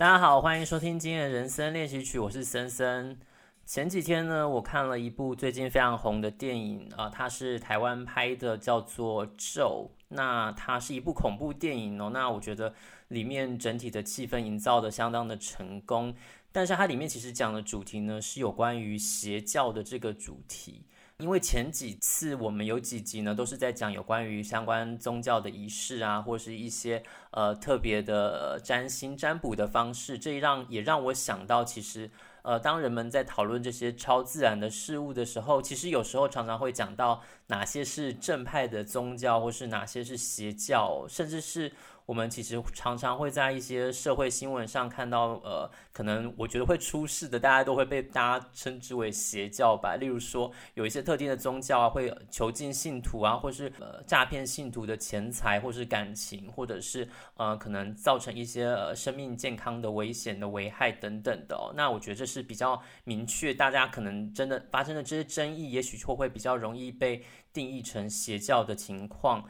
大家好，欢迎收听今天的人生练习曲，我是森森。前几天呢，我看了一部最近非常红的电影啊、它是台湾拍的，叫做《咒》。那它是一部恐怖电影哦。那我觉得里面整体的气氛营造的相当的成功，但是它里面其实讲的主题呢，是有关于邪教的这个主题。因为前几次我们有几集呢，都是在讲有关于相关宗教的仪式啊，或是一些呃特别的占星占卜的方式，这让也让我想到，其实呃当人们在讨论这些超自然的事物的时候，其实有时候常常会讲到哪些是正派的宗教，或是哪些是邪教，甚至是。我们其实常常会在一些社会新闻上看到，呃，可能我觉得会出事的，大家都会被大家称之为邪教吧。例如说，有一些特定的宗教啊，会囚禁信徒啊，或是呃诈骗信徒的钱财，或是感情，或者是呃可能造成一些呃生命健康的危险的危害等等的哦。那我觉得这是比较明确，大家可能真的发生的这些争议，也许就会比较容易被定义成邪教的情况。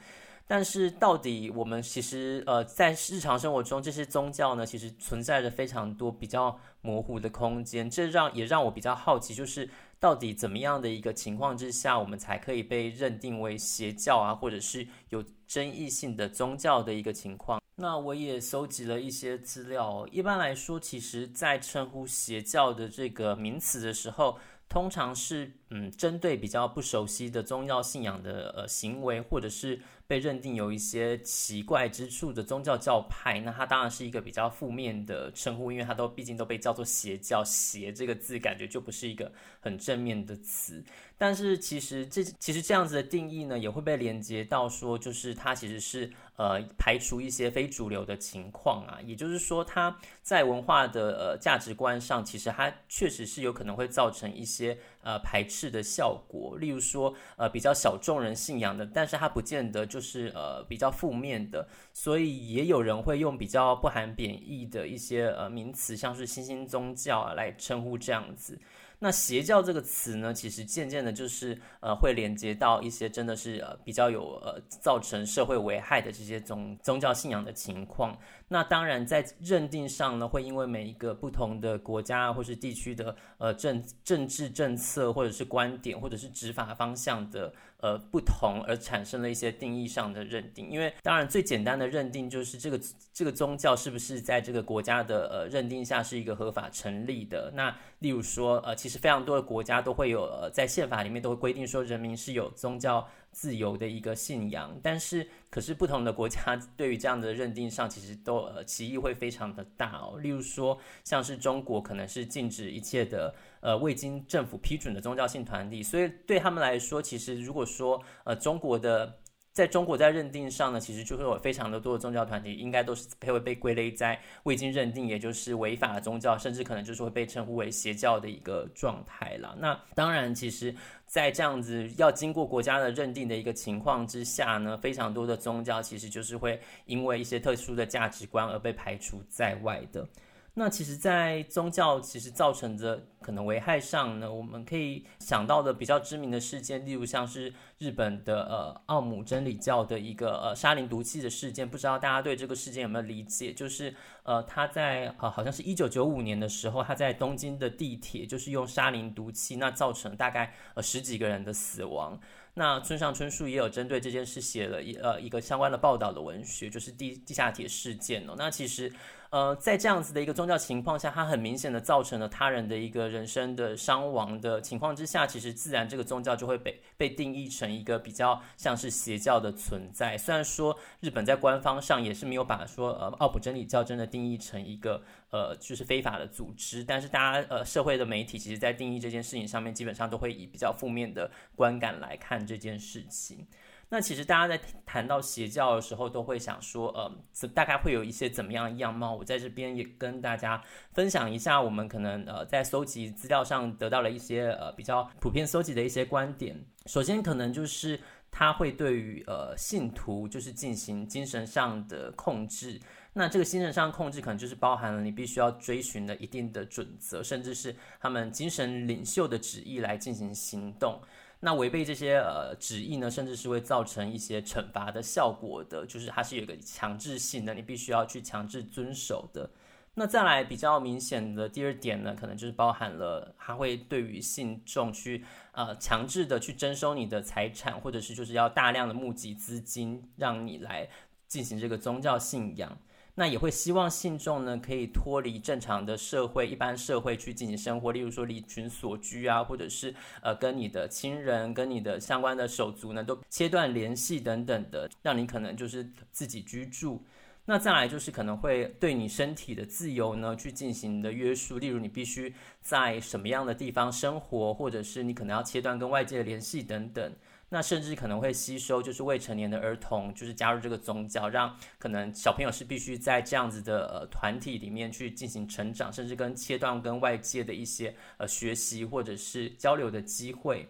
但是，到底我们其实呃，在日常生活中，这些宗教呢，其实存在着非常多比较模糊的空间。这让也让我比较好奇，就是到底怎么样的一个情况之下，我们才可以被认定为邪教啊，或者是有争议性的宗教的一个情况？那我也搜集了一些资料。一般来说，其实，在称呼邪教的这个名词的时候，通常是嗯，针对比较不熟悉的宗教信仰的呃行为，或者是被认定有一些奇怪之处的宗教教派，那它当然是一个比较负面的称呼，因为它都毕竟都被叫做邪教，邪这个字感觉就不是一个很正面的词。但是其实这其实这样子的定义呢，也会被连接到说，就是它其实是呃排除一些非主流的情况啊，也就是说，它在文化的呃价值观上，其实它确实是有可能会造成一些。呃排斥的效果，例如说呃比较小众人信仰的，但是它不见得就是呃比较负面的，所以也有人会用比较不含贬义的一些呃名词，像是新兴宗教啊来称呼这样子。那邪教这个词呢，其实渐渐的就是呃会连接到一些真的是呃比较有呃造成社会危害的这些宗宗教信仰的情况。那当然在认定上呢，会因为每一个不同的国家或是地区的呃政政治政策或者是观点或者是执法方向的。呃，不同而产生了一些定义上的认定，因为当然最简单的认定就是这个这个宗教是不是在这个国家的呃认定下是一个合法成立的。那例如说，呃，其实非常多的国家都会有呃在宪法里面都会规定说人民是有宗教自由的一个信仰，但是可是不同的国家对于这样的认定上其实都呃歧义会非常的大哦。例如说，像是中国可能是禁止一切的。呃，未经政府批准的宗教性团体，所以对他们来说，其实如果说呃，中国的在中国在认定上呢，其实就会有非常的多的宗教团体，应该都是会被归类在未经认定，也就是违法的宗教，甚至可能就是会被称呼为邪教的一个状态了。那当然，其实，在这样子要经过国家的认定的一个情况之下呢，非常多的宗教其实就是会因为一些特殊的价值观而被排除在外的。那其实，在宗教其实造成的可能危害上呢，我们可以想到的比较知名的事件，例如像是日本的呃奥姆真理教的一个呃沙林毒气的事件，不知道大家对这个事件有没有理解？就是呃他在呃好像是一九九五年的时候，他在东京的地铁就是用沙林毒气，那造成大概呃十几个人的死亡。那村上春树也有针对这件事写了一呃一个相关的报道的文学，就是地地下铁事件哦。那其实。呃，在这样子的一个宗教情况下，它很明显的造成了他人的一个人生的伤亡的情况之下，其实自然这个宗教就会被被定义成一个比较像是邪教的存在。虽然说日本在官方上也是没有把说呃奥普真理教真的定义成一个呃就是非法的组织，但是大家呃社会的媒体其实在定义这件事情上面，基本上都会以比较负面的观感来看这件事情。那其实大家在谈到邪教的时候，都会想说，呃，大概会有一些怎么样的样貌？我在这边也跟大家分享一下，我们可能呃在搜集资料上得到了一些呃比较普遍搜集的一些观点。首先，可能就是他会对于呃信徒就是进行精神上的控制。那这个精神上的控制，可能就是包含了你必须要追寻的一定的准则，甚至是他们精神领袖的旨意来进行行动。那违背这些呃旨意呢，甚至是会造成一些惩罚的效果的，就是它是有一个强制性的，你必须要去强制遵守的。那再来比较明显的第二点呢，可能就是包含了他会对于信众去呃强制的去征收你的财产，或者是就是要大量的募集资金，让你来进行这个宗教信仰。那也会希望信众呢可以脱离正常的社会、一般社会去进行生活，例如说离群索居啊，或者是呃跟你的亲人、跟你的相关的手足呢都切断联系等等的，让你可能就是自己居住。那再来就是可能会对你身体的自由呢去进行的约束，例如你必须在什么样的地方生活，或者是你可能要切断跟外界的联系等等。那甚至可能会吸收就是未成年的儿童，就是加入这个宗教，让可能小朋友是必须在这样子的呃团体里面去进行成长，甚至跟切断跟外界的一些呃学习或者是交流的机会。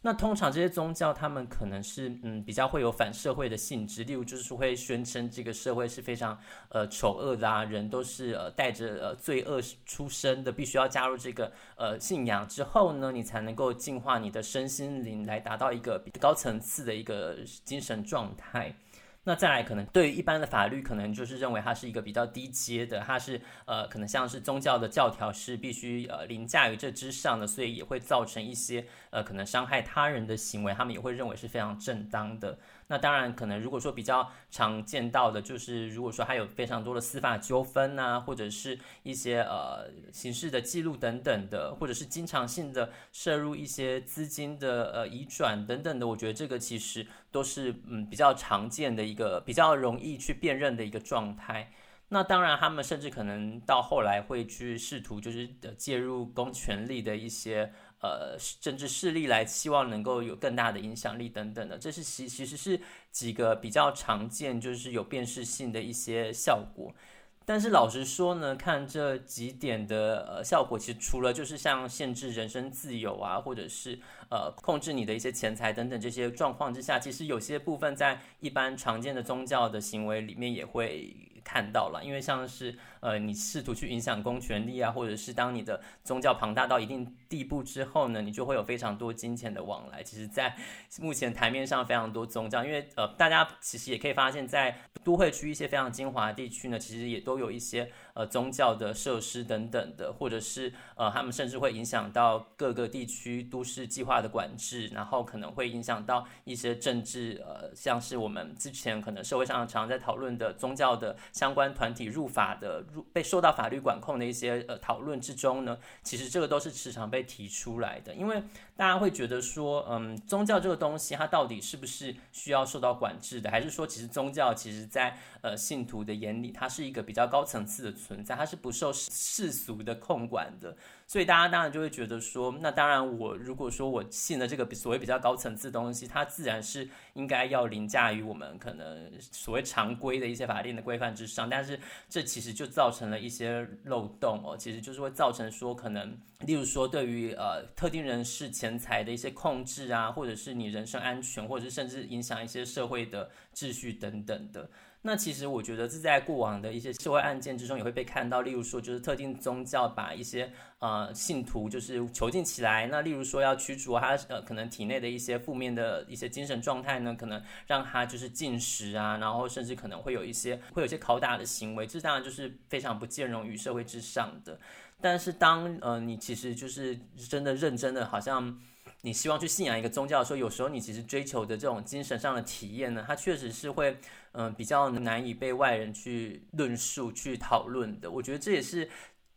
那通常这些宗教，他们可能是嗯比较会有反社会的性质，例如就是会宣称这个社会是非常呃丑恶的啊，人都是呃带着呃罪恶出生的，必须要加入这个呃信仰之后呢，你才能够净化你的身心灵，来达到一个比较高层次的一个精神状态。那再来，可能对于一般的法律，可能就是认为它是一个比较低阶的，它是呃，可能像是宗教的教条是必须呃凌驾于这之上的，所以也会造成一些呃可能伤害他人的行为，他们也会认为是非常正当的。那当然，可能如果说比较常见到的，就是如果说还有非常多的司法纠纷啊，或者是一些呃刑事的记录等等的，或者是经常性的摄入一些资金的呃移转等等的，我觉得这个其实都是嗯比较常见的一个比较容易去辨认的一个状态。那当然，他们甚至可能到后来会去试图就是介入公权力的一些。呃，政治势力来希望能够有更大的影响力等等的，这是其其实是几个比较常见，就是有辨识性的一些效果。但是老实说呢，看这几点的呃效果，其实除了就是像限制人身自由啊，或者是呃控制你的一些钱财等等这些状况之下，其实有些部分在一般常见的宗教的行为里面也会。看到了，因为像是呃，你试图去影响公权力啊，或者是当你的宗教庞大到一定地步之后呢，你就会有非常多金钱的往来。其实，在目前台面上非常多宗教，因为呃，大家其实也可以发现，在都会区一些非常精华地区呢，其实也都有一些呃宗教的设施等等的，或者是呃，他们甚至会影响到各个地区都市计划的管制，然后可能会影响到一些政治，呃，像是我们之前可能社会上常在讨论的宗教的。相关团体入法的被受到法律管控的一些呃讨论之中呢，其实这个都是时常被提出来的，因为大家会觉得说，嗯，宗教这个东西它到底是不是需要受到管制的，还是说其实宗教其实在呃信徒的眼里，它是一个比较高层次的存在，它是不受世俗的控管的。所以大家当然就会觉得说，那当然我如果说我信了这个所谓比较高层次的东西，它自然是应该要凌驾于我们可能所谓常规的一些法定的规范之上。但是这其实就造成了一些漏洞哦，其实就是会造成说可能，例如说对于呃特定人士钱财的一些控制啊，或者是你人身安全，或者是甚至影响一些社会的秩序等等的。那其实我觉得这在过往的一些社会案件之中也会被看到，例如说就是特定宗教把一些呃信徒就是囚禁起来，那例如说要驱逐他呃可能体内的一些负面的一些精神状态呢，可能让他就是禁食啊，然后甚至可能会有一些会有一些拷打的行为，这当然就是非常不见容于社会之上的。但是当呃你其实就是真的认真的，好像。你希望去信仰一个宗教说，有时候你其实追求的这种精神上的体验呢，它确实是会，嗯、比较难以被外人去论述、去讨论的。我觉得这也是。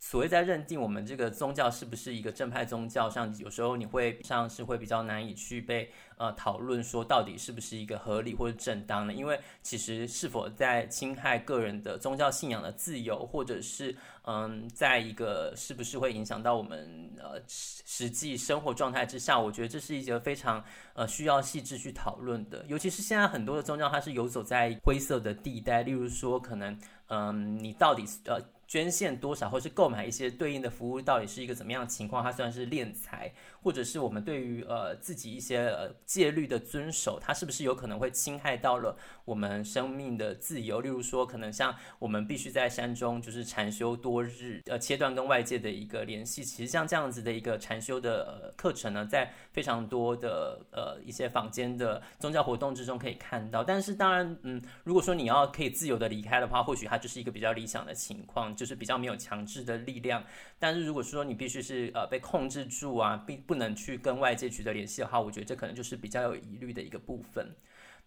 所谓在认定我们这个宗教是不是一个正派宗教上，有时候你会上是会比较难以去被呃讨论说到底是不是一个合理或者正当的，因为其实是否在侵害个人的宗教信仰的自由，或者是嗯，在一个是不是会影响到我们呃实际生活状态之下，我觉得这是一个非常呃需要细致去讨论的，尤其是现在很多的宗教它是游走在灰色的地带，例如说可能嗯你到底呃。捐献多少，或是购买一些对应的服务，到底是一个怎么样的情况？它算是敛财，或者是我们对于呃自己一些呃戒律的遵守，它是不是有可能会侵害到了我们生命的自由？例如说，可能像我们必须在山中就是禅修多日，呃，切断跟外界的一个联系。其实像这样子的一个禅修的课程呢，在非常多的呃一些坊间的宗教活动之中可以看到。但是当然，嗯，如果说你要可以自由的离开的话，或许它就是一个比较理想的情况。就是比较没有强制的力量。但是如果说你必须是呃被控制住啊，并不能去跟外界取得联系的话，我觉得这可能就是比较有疑虑的一个部分。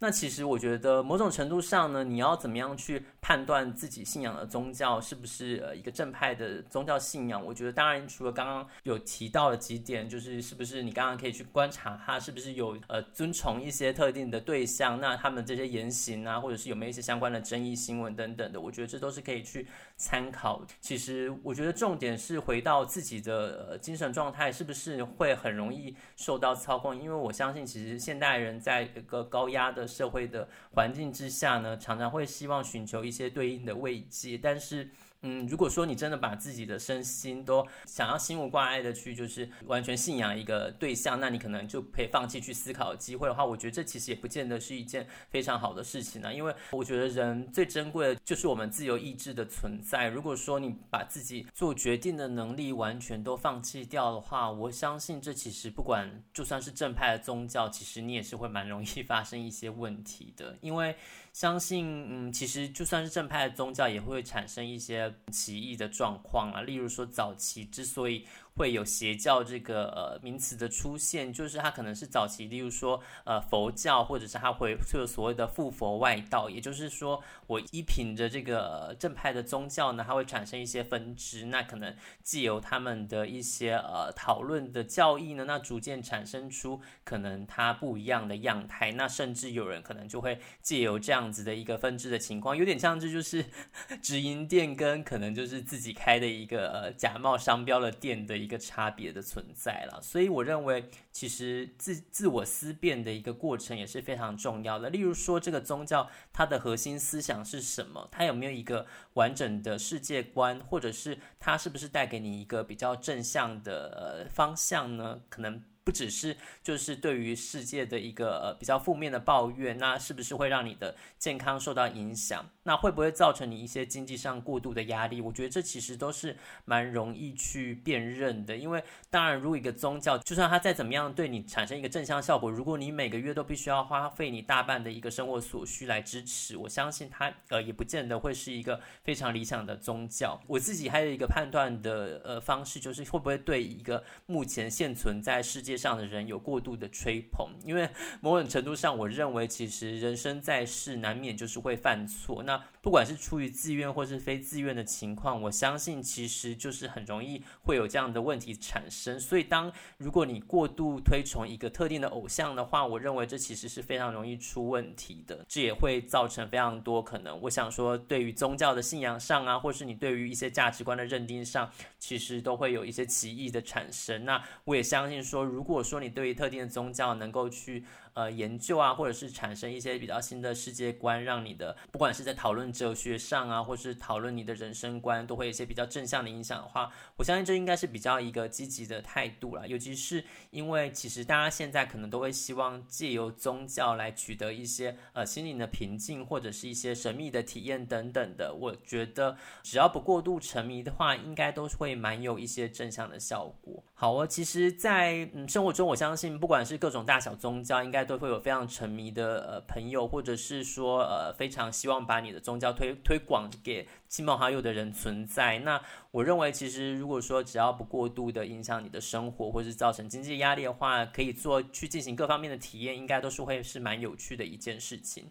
那其实我觉得某种程度上呢，你要怎么样去判断自己信仰的宗教是不是呃一个正派的宗教信仰？我觉得当然除了刚刚有提到的几点，就是是不是你刚刚可以去观察他是不是有呃尊崇一些特定的对象，那他们这些言行啊，或者是有没有一些相关的争议新闻等等的，我觉得这都是可以去参考。其实我觉得重点是回到自己的呃精神状态是不是会很容易受到操控，因为我相信其实现代人在一个高压的社会的环境之下呢，常常会希望寻求一些对应的慰藉，但是。嗯，如果说你真的把自己的身心都想要心无挂碍的去，就是完全信仰一个对象，那你可能就可以放弃去思考机会的话，我觉得这其实也不见得是一件非常好的事情呢。因为我觉得人最珍贵的就是我们自由意志的存在。如果说你把自己做决定的能力完全都放弃掉的话，我相信这其实不管就算是正派的宗教，其实你也是会蛮容易发生一些问题的，因为。相信，嗯，其实就算是正派的宗教，也会产生一些奇异的状况啊。例如说，早期之所以会有邪教这个呃名词的出现，就是它可能是早期，例如说呃佛教，或者是它会就所谓的附佛外道，也就是说，我依凭着这个正派的宗教呢，它会产生一些分支，那可能借由他们的一些呃讨论的教义呢，那逐渐产生出可能它不一样的样态，那甚至有人可能就会借由这样子的一个分支的情况，有点像这就是 直营店跟可能就是自己开的一个呃假冒商标的店的。一个差别的存在了，所以我认为，其实自自我思辨的一个过程也是非常重要的。例如说，这个宗教它的核心思想是什么？它有没有一个完整的世界观，或者是它是不是带给你一个比较正向的呃方向呢？可能。不只是就是对于世界的一个呃比较负面的抱怨，那是不是会让你的健康受到影响？那会不会造成你一些经济上过度的压力？我觉得这其实都是蛮容易去辨认的。因为当然，如果一个宗教，就算它再怎么样对你产生一个正向效果，如果你每个月都必须要花费你大半的一个生活所需来支持，我相信它呃也不见得会是一个非常理想的宗教。我自己还有一个判断的呃方式，就是会不会对一个目前现存在世界上的人有过度的吹捧，因为某种程度上，我认为其实人生在世难免就是会犯错。那不管是出于自愿或是非自愿的情况，我相信其实就是很容易会有这样的问题产生。所以，当如果你过度推崇一个特定的偶像的话，我认为这其实是非常容易出问题的。这也会造成非常多可能。我想说，对于宗教的信仰上啊，或是你对于一些价值观的认定上，其实都会有一些歧义的产生。那我也相信说，如如果说你对于特定的宗教能够去呃研究啊，或者是产生一些比较新的世界观，让你的不管是在讨论哲学上啊，或是讨论你的人生观，都会有一些比较正向的影响的话，我相信这应该是比较一个积极的态度啦。尤其是因为其实大家现在可能都会希望借由宗教来取得一些呃心灵的平静，或者是一些神秘的体验等等的。我觉得只要不过度沉迷的话，应该都会蛮有一些正向的效果。好哦，其实在，在嗯生活中，我相信不管是各种大小宗教，应该都会有非常沉迷的呃朋友，或者是说呃非常希望把你的宗教推推广给亲朋好友的人存在。那我认为，其实如果说只要不过度的影响你的生活，或是造成经济压力的话，可以做去进行各方面的体验，应该都是会是蛮有趣的一件事情。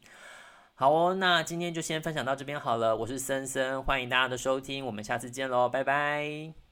好哦，那今天就先分享到这边好了。我是森森，欢迎大家的收听，我们下次见喽，拜拜。